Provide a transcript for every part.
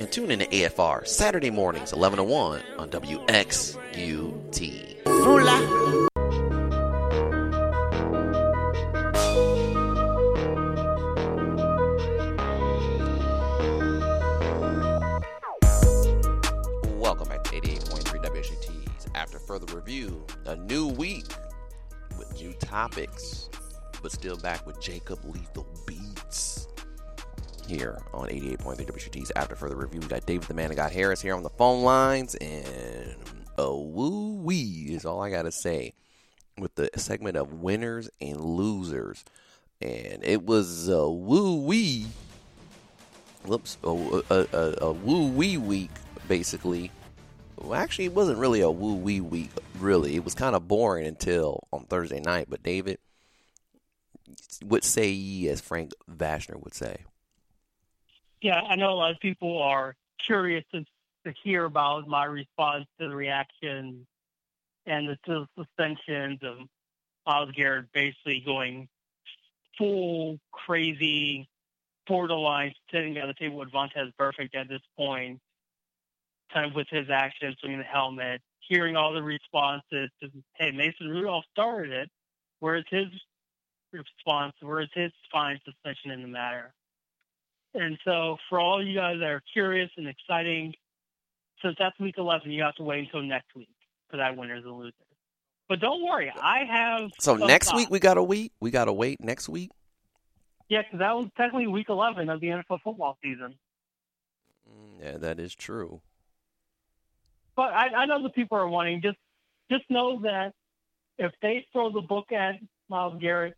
And tune in to AFR Saturday mornings, 11 to 1 on WXUT. Welcome back to 88.3 WXUT's After Further Review. A new week with new topics, but still back with Jacob Lethal Beats here on 88.3 WXUT's After Further Review. We got David the Man of got Harris here on the phone lines, and a woo wee is all I got to say with the segment of winners and losers. And it was a woo wee, whoops, a, a, a, a woo wee week, basically. Well, actually, it wasn't really a woo wee week, really. It was kind of boring until on Thursday night. But David, what say ye, as Frank Vashner would say? Yeah, I know a lot of people are curious to, to hear about my response to the reaction and the, the suspensions of Garrett basically going full crazy, borderline, sitting at the table with Vontaze Burfict at this point, kind of with his actions, swinging the helmet, hearing all the responses to, hey, Mason Rudolph started it. Where's his response? Where's his fine suspension in the matter? And so, for all you guys that are curious and exciting, since that's week 11, you have to wait until next week for that winners and losers. But don't worry, I have. So next thoughts. week we got to wait. We got to wait next week. Yeah, because that was technically week 11 of the NFL football season. Mm, Yeah, that is true. But I, I know the people are wanting just just know that if they throw the book at Myles Garrett,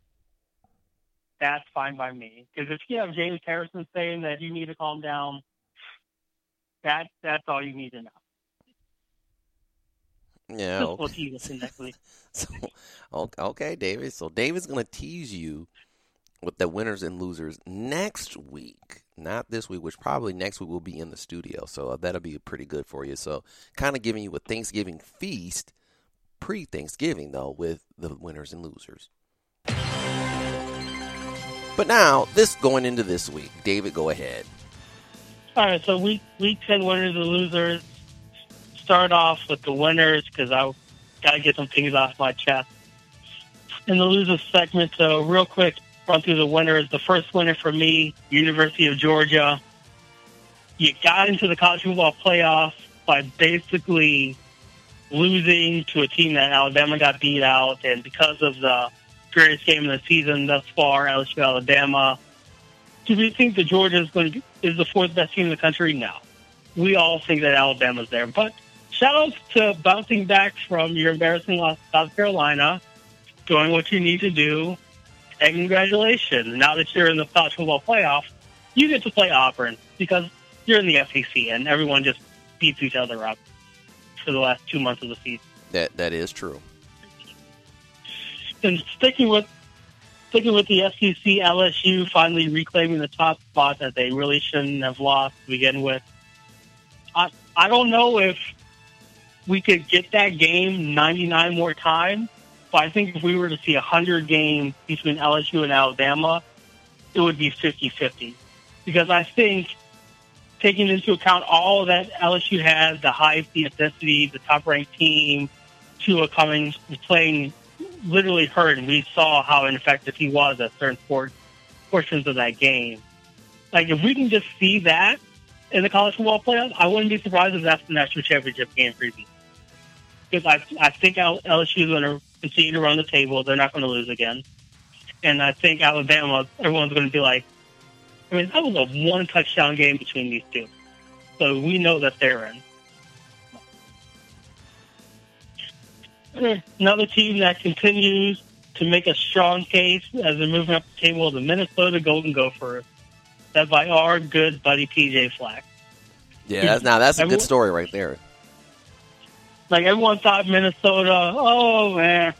that's fine by me. Because if you have James Harrison saying that you need to calm down, that that's all you need to know. Yeah. We'll Okay. tease us next week. So, okay, David. So David's gonna tease you with the winners and losers next week, not this week. Which probably next week will be in the studio. So uh, that'll be pretty good for you. So kind of giving you a Thanksgiving feast, pre-Thanksgiving though, with the winners and losers. But now, this going into this week, David, go ahead. All right, so week week ten winners and losers. Start off with the winners because I got to get some things off my chest. In the losers segment, so real quick, run through the winners. The first winner for me, University of Georgia. You got into the college football playoff by basically losing to a team that Alabama got beat out, and because of the greatest game of the season thus far, LSU Alabama. Do we think that Georgia is going to is the fourth best team in the country? No. We all think that Alabama's there. But shout out to bouncing back from your embarrassing loss to South Carolina, doing what you need to do, and congratulations. Now that you're in the college football playoff, you get to play Auburn because you're in the SEC and everyone just beats each other up for the last two months of the season. That that is true. And sticking with sticking with the SEC, LSU finally reclaiming the top spot that they really shouldn't have lost to begin with. I I don't know if we could get that game 99 more times, but I think if we were to see a 100 games between LSU and Alabama, it would be 50-50. Because I think taking into account all that LSU has, the high the intensity, the top ranked team, Tua Cummings playing literally hurt, and we saw how ineffective he was at certain port- portions of that game. Like, if we can just see that in the college football playoffs, I wouldn't be surprised if that's the national championship game preview. because I I think LSU is going to continue to run the table. They're not going to lose again, and I think Alabama. Everyone's going to be like, I mean, that was a one touchdown game between these two, so we know that they're in. Another team that continues to make a strong case as they're moving up the table, the Minnesota Golden Gophers, led by our good buddy PJ Fleck. Yeah, that's, now that's a good story right there. Like everyone thought Minnesota, oh man,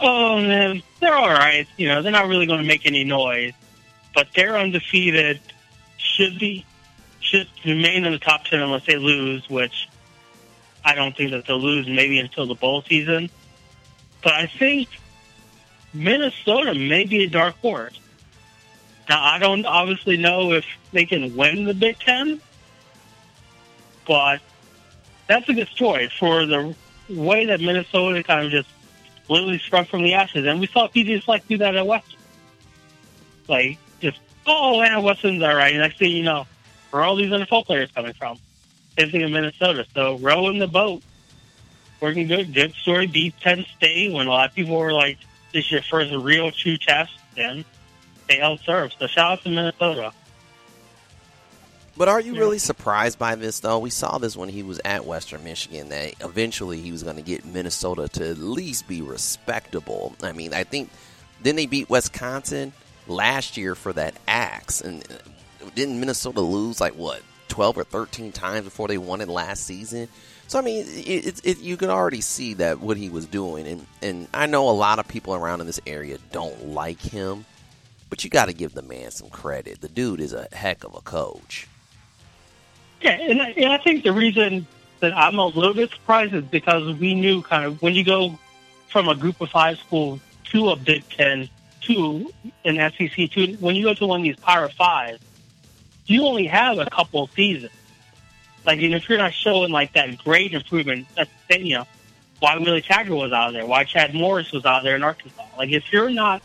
oh man, they're all right. You know, they're not really going to make any noise, but they're undefeated. Should be should remain in the top ten unless they lose, which I don't think that they'll lose maybe until the bowl season. But I think Minnesota may be a dark horse. Now, I don't obviously know if they can win the Big Ten, but that's a good story for the way that Minnesota kind of just literally sprung from the ashes. And we saw PJ Fleck do that at Western. Like, just, oh, man, Western's all right. Next thing you know, where all these NFL players coming from? Same in Minnesota. So rowing the boat, working good. Good story. Beat Penn State when a lot of people were like, this is your first real true test, and they held serve. So shout out to Minnesota. But are you really surprised by this, though? We saw this when he was at Western Michigan that eventually he was going to get Minnesota to at least be respectable. I mean, I think then they beat Wisconsin last year for that axe, and uh, didn't Minnesota lose like what twelve or thirteen times before they won it last season? So I mean, it, it, it, you can already see that what he was doing, and and I know a lot of people around in this area don't like him, but you got to give the man some credit. The dude is a heck of a coach. Yeah, and I, and I think the reason that I'm a little bit surprised is because we knew kind of when you go from a group of five school to a Big Ten to an SEC to when you go to one of these Power Five, you only have a couple of seasons. Like, if you're not showing like that great improvement, that's you know why Willie Taggart was out of there, why Chad Morris was out there in Arkansas. Like, if you're not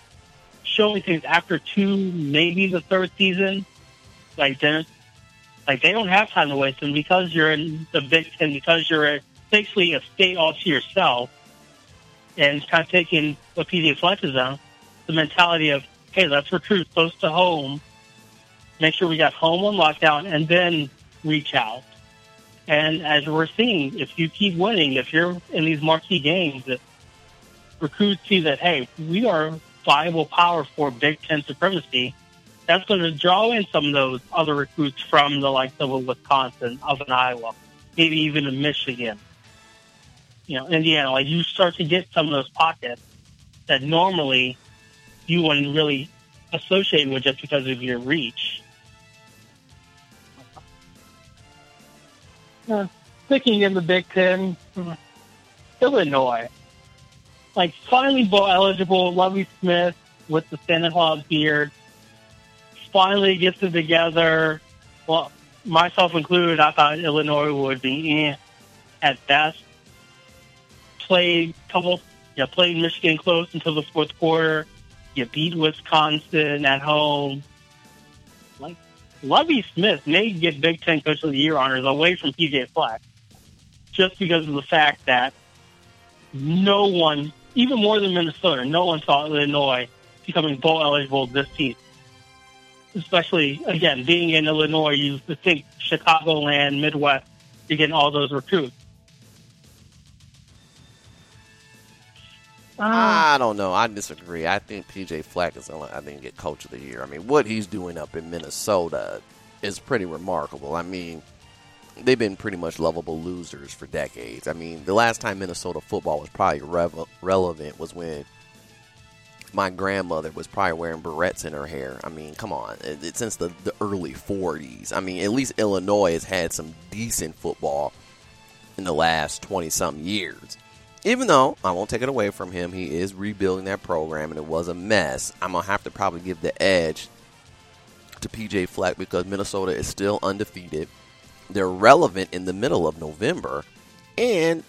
showing things after two, maybe the third season, like then, like they don't have time to waste. And because you're in the Big Ten, because you're basically a state all to yourself, and kind of taking what PJ Fleck is on, the mentality of, hey, let's recruit close to home, make sure we got home on lockdown, and then reach out. And as we're seeing, if you keep winning, if you're in these marquee games, that recruits see that, hey, we are viable power for Big Ten supremacy, that's going to draw in some of those other recruits from the likes of a Wisconsin, of an Iowa, maybe even a Michigan, you know, Indiana. Like you start to get some of those pockets that normally you wouldn't really associate with just because of your reach. Uh, sticking in the Big Ten, Illinois. Like finally bowl eligible, Lovie Smith with the Santa Claus beard finally gets it together. Well, myself included, I thought Illinois would be eh, at best. Played couple, yeah, played Michigan close until the fourth quarter. You beat Wisconsin at home. Like Lovie Smith may get Big Ten Coach of the Year honors away from PJ Fleck just because of the fact that no one, even more than Minnesota, no one saw Illinois becoming bowl eligible this season. Especially, again, being in Illinois, you think Chicagoland, Midwest, you're getting all those recruits. Uh, I don't know. I disagree. I think PJ Fleck is going to, I think, get Coach of the Year. I mean, what he's doing up in Minnesota is pretty remarkable. I mean, they've been pretty much lovable losers for decades. I mean, the last time Minnesota football was probably relevant was when my grandmother was probably wearing barrettes in her hair. I mean, come on. It, it, since the, the early 40s. I mean, at least Illinois has had some decent football in the last 20 something years even though I won't take it away from him, he is rebuilding that program and it was a mess. I'm going to have to probably give the edge to PJ Fleck because Minnesota is still undefeated. They're relevant in the middle of November and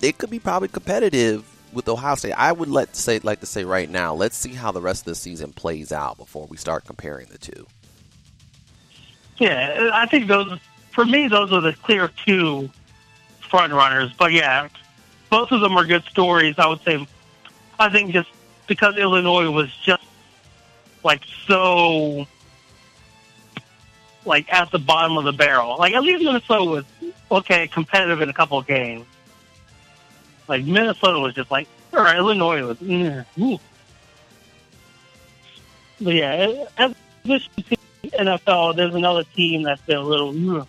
they could be probably competitive with Ohio State. I would let say like to say right now, let's see how the rest of the season plays out before we start comparing the two. Yeah, I think those for me those are the clear two front runners. But yeah, both of them are good stories. I would say, I think just because Illinois was just like so, like at the bottom of the barrel. Like at least Minnesota was okay, competitive in a couple of games. Like Minnesota was just like, all right, Illinois was. Mm. But yeah, as this NFL, there's another team that's been a little ugh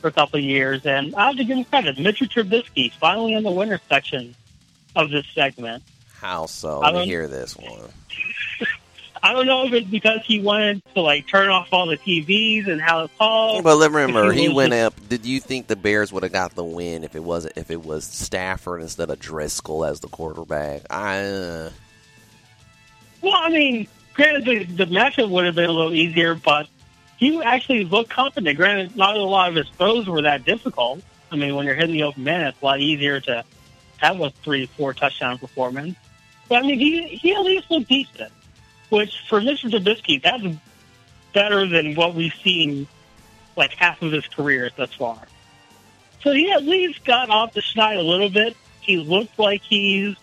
for a couple of years, and I have to give him credit. Mitchell Trubisky finally in the winner section of this segment. How so? I Let me don't- hear this one. I don't know if it's because he wanted to like turn off all the TVs and how it's all. But let- remember, he he went up. Did you think the Bears would have got the win if it wasn't if it was Stafford instead of Driskel as the quarterback? I uh, Well, I mean, granted, the, the matchup would have been a little easier, but he actually looked confident. Granted, not a lot of his throws were that difficult. I mean, when you're hitting the open man, it's a lot easier to have a three, four touchdown performance. But I mean, he he at least looked decent, which for Mr. Trubisky, that's better than what we've seen like half of his career thus far. So he at least got off the schneid a little bit. He looked like he's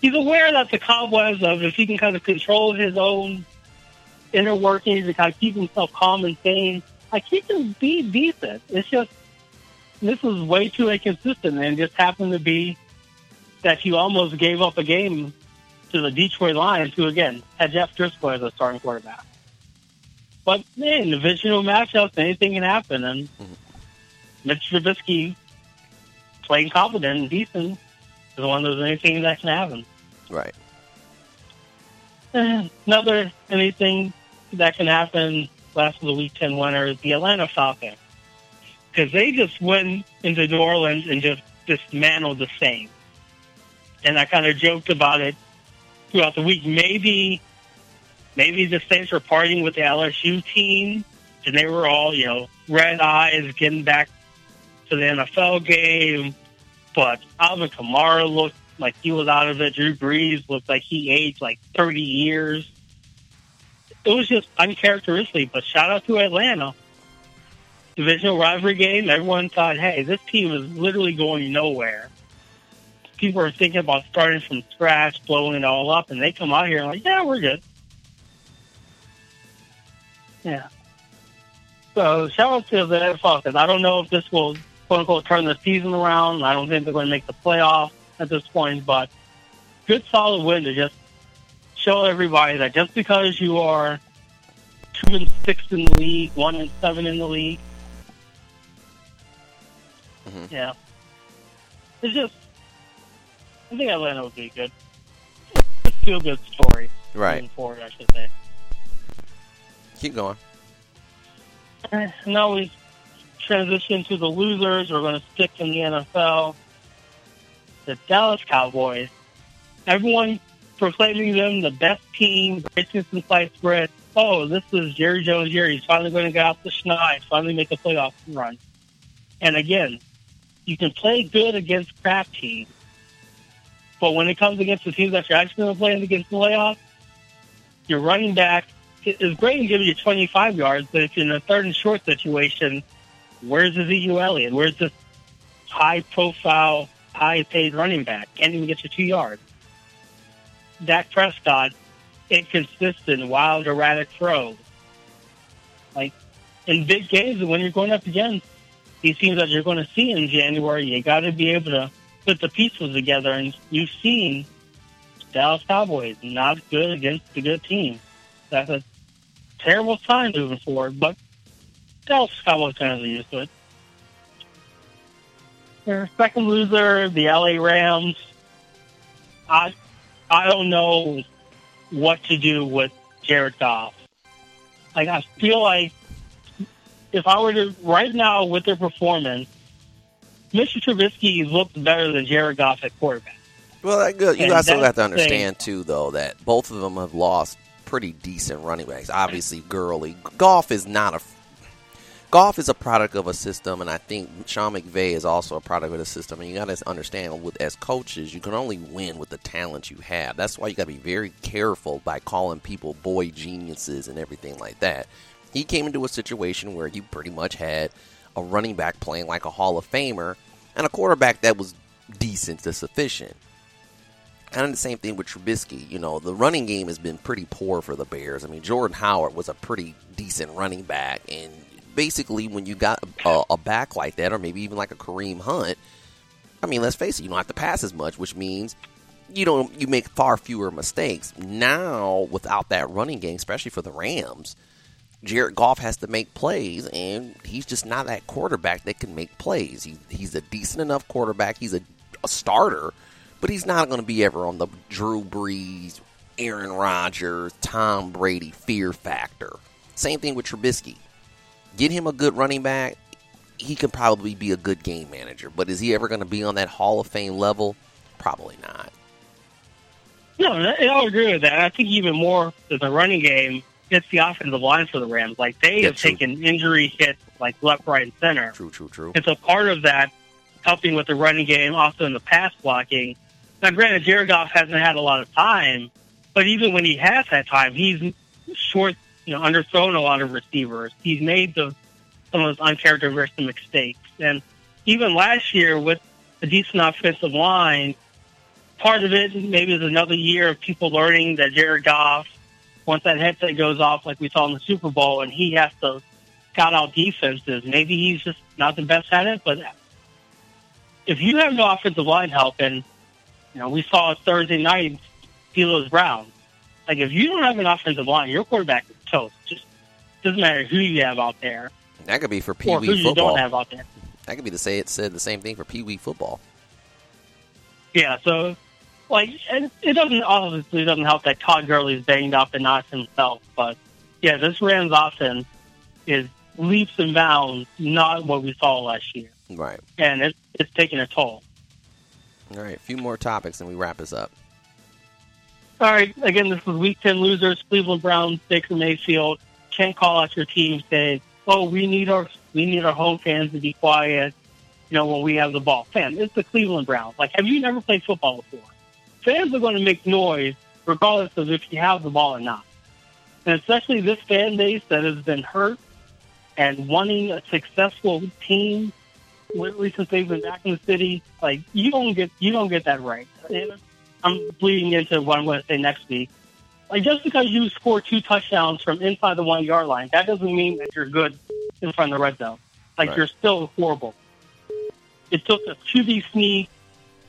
he's aware that the cobwebs of if he can kind of control his own inner workings and kind of keep himself calm and sane, like he can be decent. It's just this was way too inconsistent and it just happened to be that you almost gave up a game to the Detroit Lions, who again had Jeff Driskel as a starting quarterback. But man, divisional matchups, anything can happen, and mm-hmm. Mitch Trubisky playing confident and decent is one of those anything that can happen. right. Eh, Another anything that can happen last of the Week 10 winner is the Atlanta Falcons. Because they just went into New Orleans and just dismantled the Saints. And I kind of joked about it throughout the week. Maybe, maybe the Saints were partying with the LSU team, and they were all, you know, red eyes, getting back to the NFL game. But Alvin Kamara looked like he was out of it. Drew Brees looked like he aged like 30 years. It was just uncharacteristic, but shout out to Atlanta. Divisional rivalry game, everyone thought, hey, this team is literally going nowhere. People are thinking about starting from scratch, blowing it all up, and they come out here and like, yeah, we're good. Yeah. So shout out to the Falcons. I don't know if this will quote unquote turn the season around. I don't think they're going to make the playoffs at this point, but good solid win to just show everybody that just because you are two and six in the league, one and seven in the league, Mhm. yeah, it's just I think Atlanta would be good. It's a feel good story Right. forward, I should say. Keep going. Uh, Now we transition to the losers. We're going to stick in the NFL. The Dallas Cowboys. Everyone proclaiming them the best team, greatest in slice bread. Oh, this is Jerry Jones Jerry's finally going to get off the schneid, finally make a playoff run. And again, you can play good against crap teams, but when it comes against the teams that you're actually going to play in against the playoffs, your running back is great in giving you 25 yards, but if you're in a third and short situation, where's Ezekiel Elliott? Where's this high profile, high paid running back? Can't even get you two yards. Dak Prescott, inconsistent, wild, erratic throws. Like in big games, when you're going up against these teams that you're going to see in January, you got to be able to put the pieces together. And you've seen Dallas Cowboys not good against the good team. That's a terrible sign moving forward, but Dallas Cowboys fans are used to it. Their second loser, the LA Rams. I I don't know what to do with Jared Goff. Like I feel like if I were to right now with their performance, Mr. Trubisky looks better than Jared Goff at quarterback. Well, that good. You And also have to understand too, though, that both of them have lost pretty decent running backs. Obviously, Gurley. Goff is not a. Goff is a product of a system, and I think Sean McVay is also a product of the system. And you got to understand, with as coaches, you can only win with the talent you have. That's why you got to be very careful by calling people boy geniuses and everything like that. He came into a situation where he pretty much had a running back playing like a Hall of Famer and a quarterback that was decent to sufficient. Kind of the same thing with Trubisky. You know, the running game has been pretty poor for the Bears. I mean, Jordan Howard was a pretty decent running back, and basically, when you got a, a back like that, or maybe even like a Kareem Hunt, I mean, let's face it, you don't have to pass as much, which means you don't you make far fewer mistakes. Now, without that running game, especially for the Rams, Jared Goff has to make plays, and he's just not that quarterback that can make plays. He, he's a decent enough quarterback. He's a, a starter, but he's not going to be ever on the Drew Brees, Aaron Rodgers, Tom Brady fear factor. Same thing with Trubisky. Get him a good running back. He can probably be a good game manager, but is he ever going to be on that Hall of Fame level? Probably not. No, I'll agree with that. I think even more than the running game, it's the offensive line for the Rams. Like they Yeah, have true. taken injury hits like left, right, and center. True, true, true. And so part of that helping with the running game, also in the pass blocking. Now, granted, Jared Goff hasn't had a lot of time, but even when he has had time, he's short, you know, underthrown a lot of receivers. He's made the, some of those uncharacteristic mistakes. And even last year with a decent offensive line, part of it maybe is another year of people learning that Jared Goff, once that headset goes off, like we saw in the Super Bowl, and he has to scout out defenses, maybe he's just not the best at it. But if you have no offensive line help, and you know we saw Thursday night, Steelers Browns. Like if you don't have an offensive line, your quarterback is toast. Just doesn't matter who you have out there That could be for Pee or who you don't have out there. That could be the say it said the same thing for Pee Wee football. Yeah, so like and it doesn't obviously doesn't help that Todd Gurley's banged up and not himself, but yeah, this Rams offense is leaps and bounds not what we saw last year, Right. and it's it's taking a toll. All right. A few more topics and we wrap this up. All right, again, this is Week Ten losers, Cleveland Browns, Baker Mayfield. Can't call out your team saying, "Oh, we need our we need our home fans to be quiet." You know, when we have the ball, fam, it's the Cleveland Browns. Like, have you never played football before? Fans are going to make noise regardless of if you have the ball or not. And especially this fan base that has been hurt and wanting a successful team, literally since they've been back in the city. Like, you don't get you don't get that right. And I'm bleeding into what I'm going to say next week. Like just because you score two touchdowns from inside the one yard line, that doesn't mean that you're good in front of the red zone. Like Right. you're still horrible. It took a QB sneak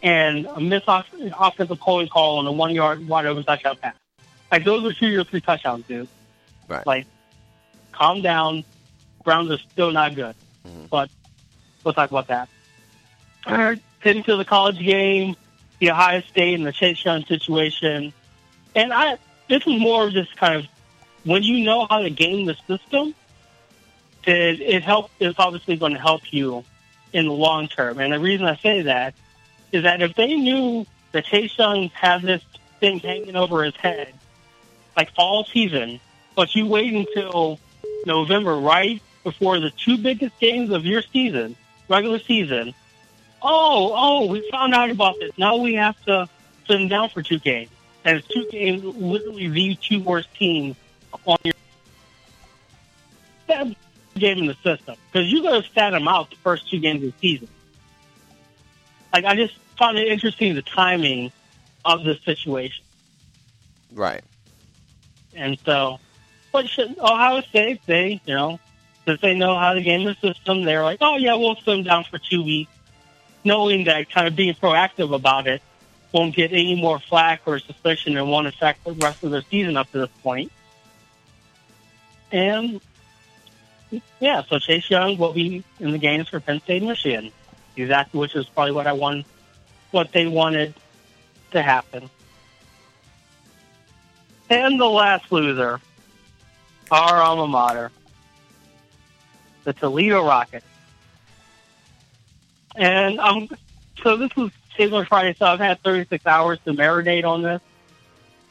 and a missed off- offensive holding call on a one yard wide open touchdown pass. Like those are two or three touchdowns, dude. Right. Like, calm down. Browns are still not good, Mhm. but we'll talk about that. All right, heading to the college game, the Ohio State and the Chase Young situation, and I this is more of just kind of when you know how to game the system, it it help it's obviously going to help you in the long term. And the reason I say that is that if they knew that Chase Young had this thing hanging over his head like all season, but you wait until November, right before the two biggest games of your season, regular season. Oh, oh, we found out about this. Now we have to sit him down for two games. And it's two games, literally the two worst teams on your that game in the system. Because you got to stat him out the first two games of the season. Like, I just found it interesting the timing of this situation. Right. And so, but should, Ohio State, they, you know, since they know how to game the system, they're like, oh, yeah, we'll sit them down for two weeks, knowing that kind of being proactive about it won't get any more flack or suspicion and won't affect the rest of their season up to this point. And, yeah, so Chase Young will be in the games for Penn State and Michigan, exactly, which is probably what I want, what they wanted to happen. And the last loser, our alma mater, the Toledo Rockets. And um, so this was Taylor Friday, so I've had 36 hours to marinate on this.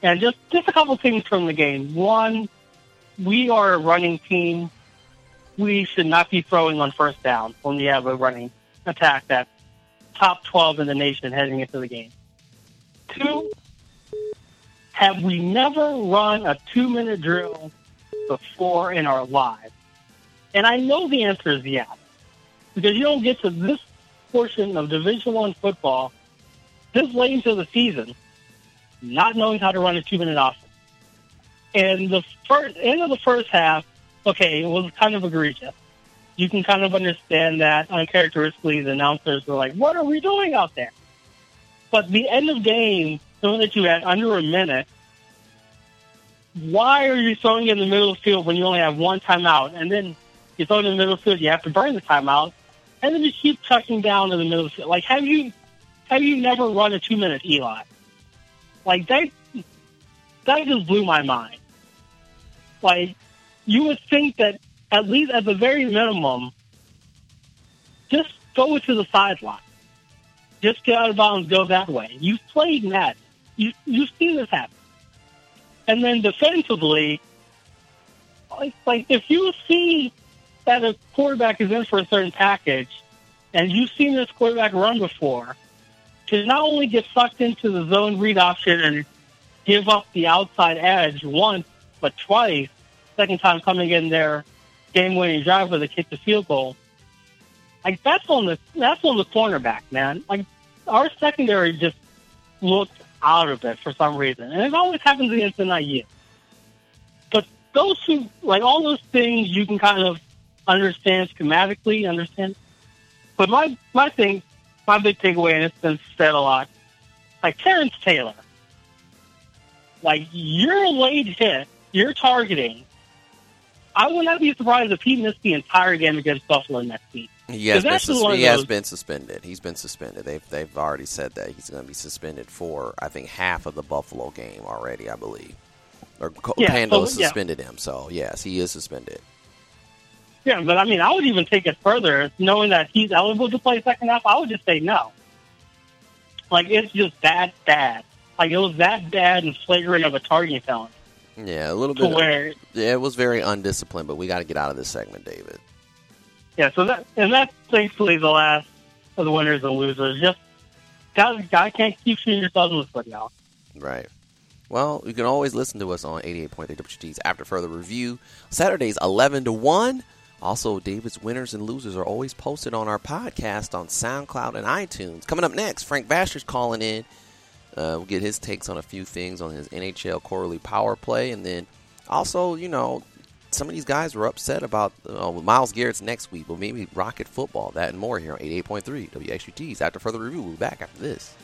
And just, just a couple things from the game. One, we are a running team. We should not be throwing on first down when we have a running attack that's top 12 in the nation heading into the game. Two, have we never run a two minute drill before in our lives? And I know the answer is yes, because you don't get to this portion of Division One football this late into the season, not knowing how to run a two minute offense. And the first end of the first half, okay, it was kind of egregious. You can kind of understand that uncharacteristically the announcers were like, What are we doing out there? But the end of game, knowing that you had under a minute, why are you throwing in the middle of the field when you only have one timeout? And then you throw it in the middle of the field, you have to burn the timeout, and then you keep tucking down in the middle of the field. Like, have you have you never run a two minute Eli? Like that that just blew my mind. Like you would think that at least at the very minimum, just go to the sideline. Just get out of bounds, go that way. You've played that. You you've seen this happen. And then defensively, like, like if you see that a quarterback is in for a certain package, and you've seen this quarterback run before, to not only get sucked into the zone read option and give up the outside edge once, but twice, second time coming in there, game-winning drive with a kick the field goal. Like that's on the that's on the cornerback, man. Like our secondary just looked out of it for some reason, and it always happens against an IU. But those two, like all those things, you can kind of understand schematically, understand. But my my thing, my big takeaway, and it's been said a lot, like Terrence Taylor. Like you're a late hit, you're targeting. I would not be surprised if he missed the entire game against Buffalo next week. He has, been, sus- he has been suspended. He's been suspended. They've they've already said that he's going to be suspended for I think half of the Buffalo game already. I believe, or Yeah, Pando so, yeah. suspended him. So yes, he is suspended. Yeah, but I mean, I would even take it further, knowing that he's eligible to play second half. I would just say no. Like it's just that bad. Like it was that bad and flagrant of a targeting felony Yeah, a little to bit. where yeah, it was very undisciplined, but we got to get out of this segment, David. Yeah, so that and that's basically the last of the winners and losers. Just guys, guy can't keep shooting yourself in the foot, y'all. Right. Well, you can always listen to us on 88.3 WXUT's After Further Review. Saturdays, 11 to 1. Also, David's winners and losers are always posted on our podcast on SoundCloud and iTunes. Coming up next, Frank Vasher's calling in. Uh, we'll get his takes on a few things on his NHL quarterly power play. And then also, you know, some of these guys were upset about uh, Myles Garrett's next week, but maybe Rocket football. That and more here on 88.3 WXUT's After Further Review. We'll be back after this.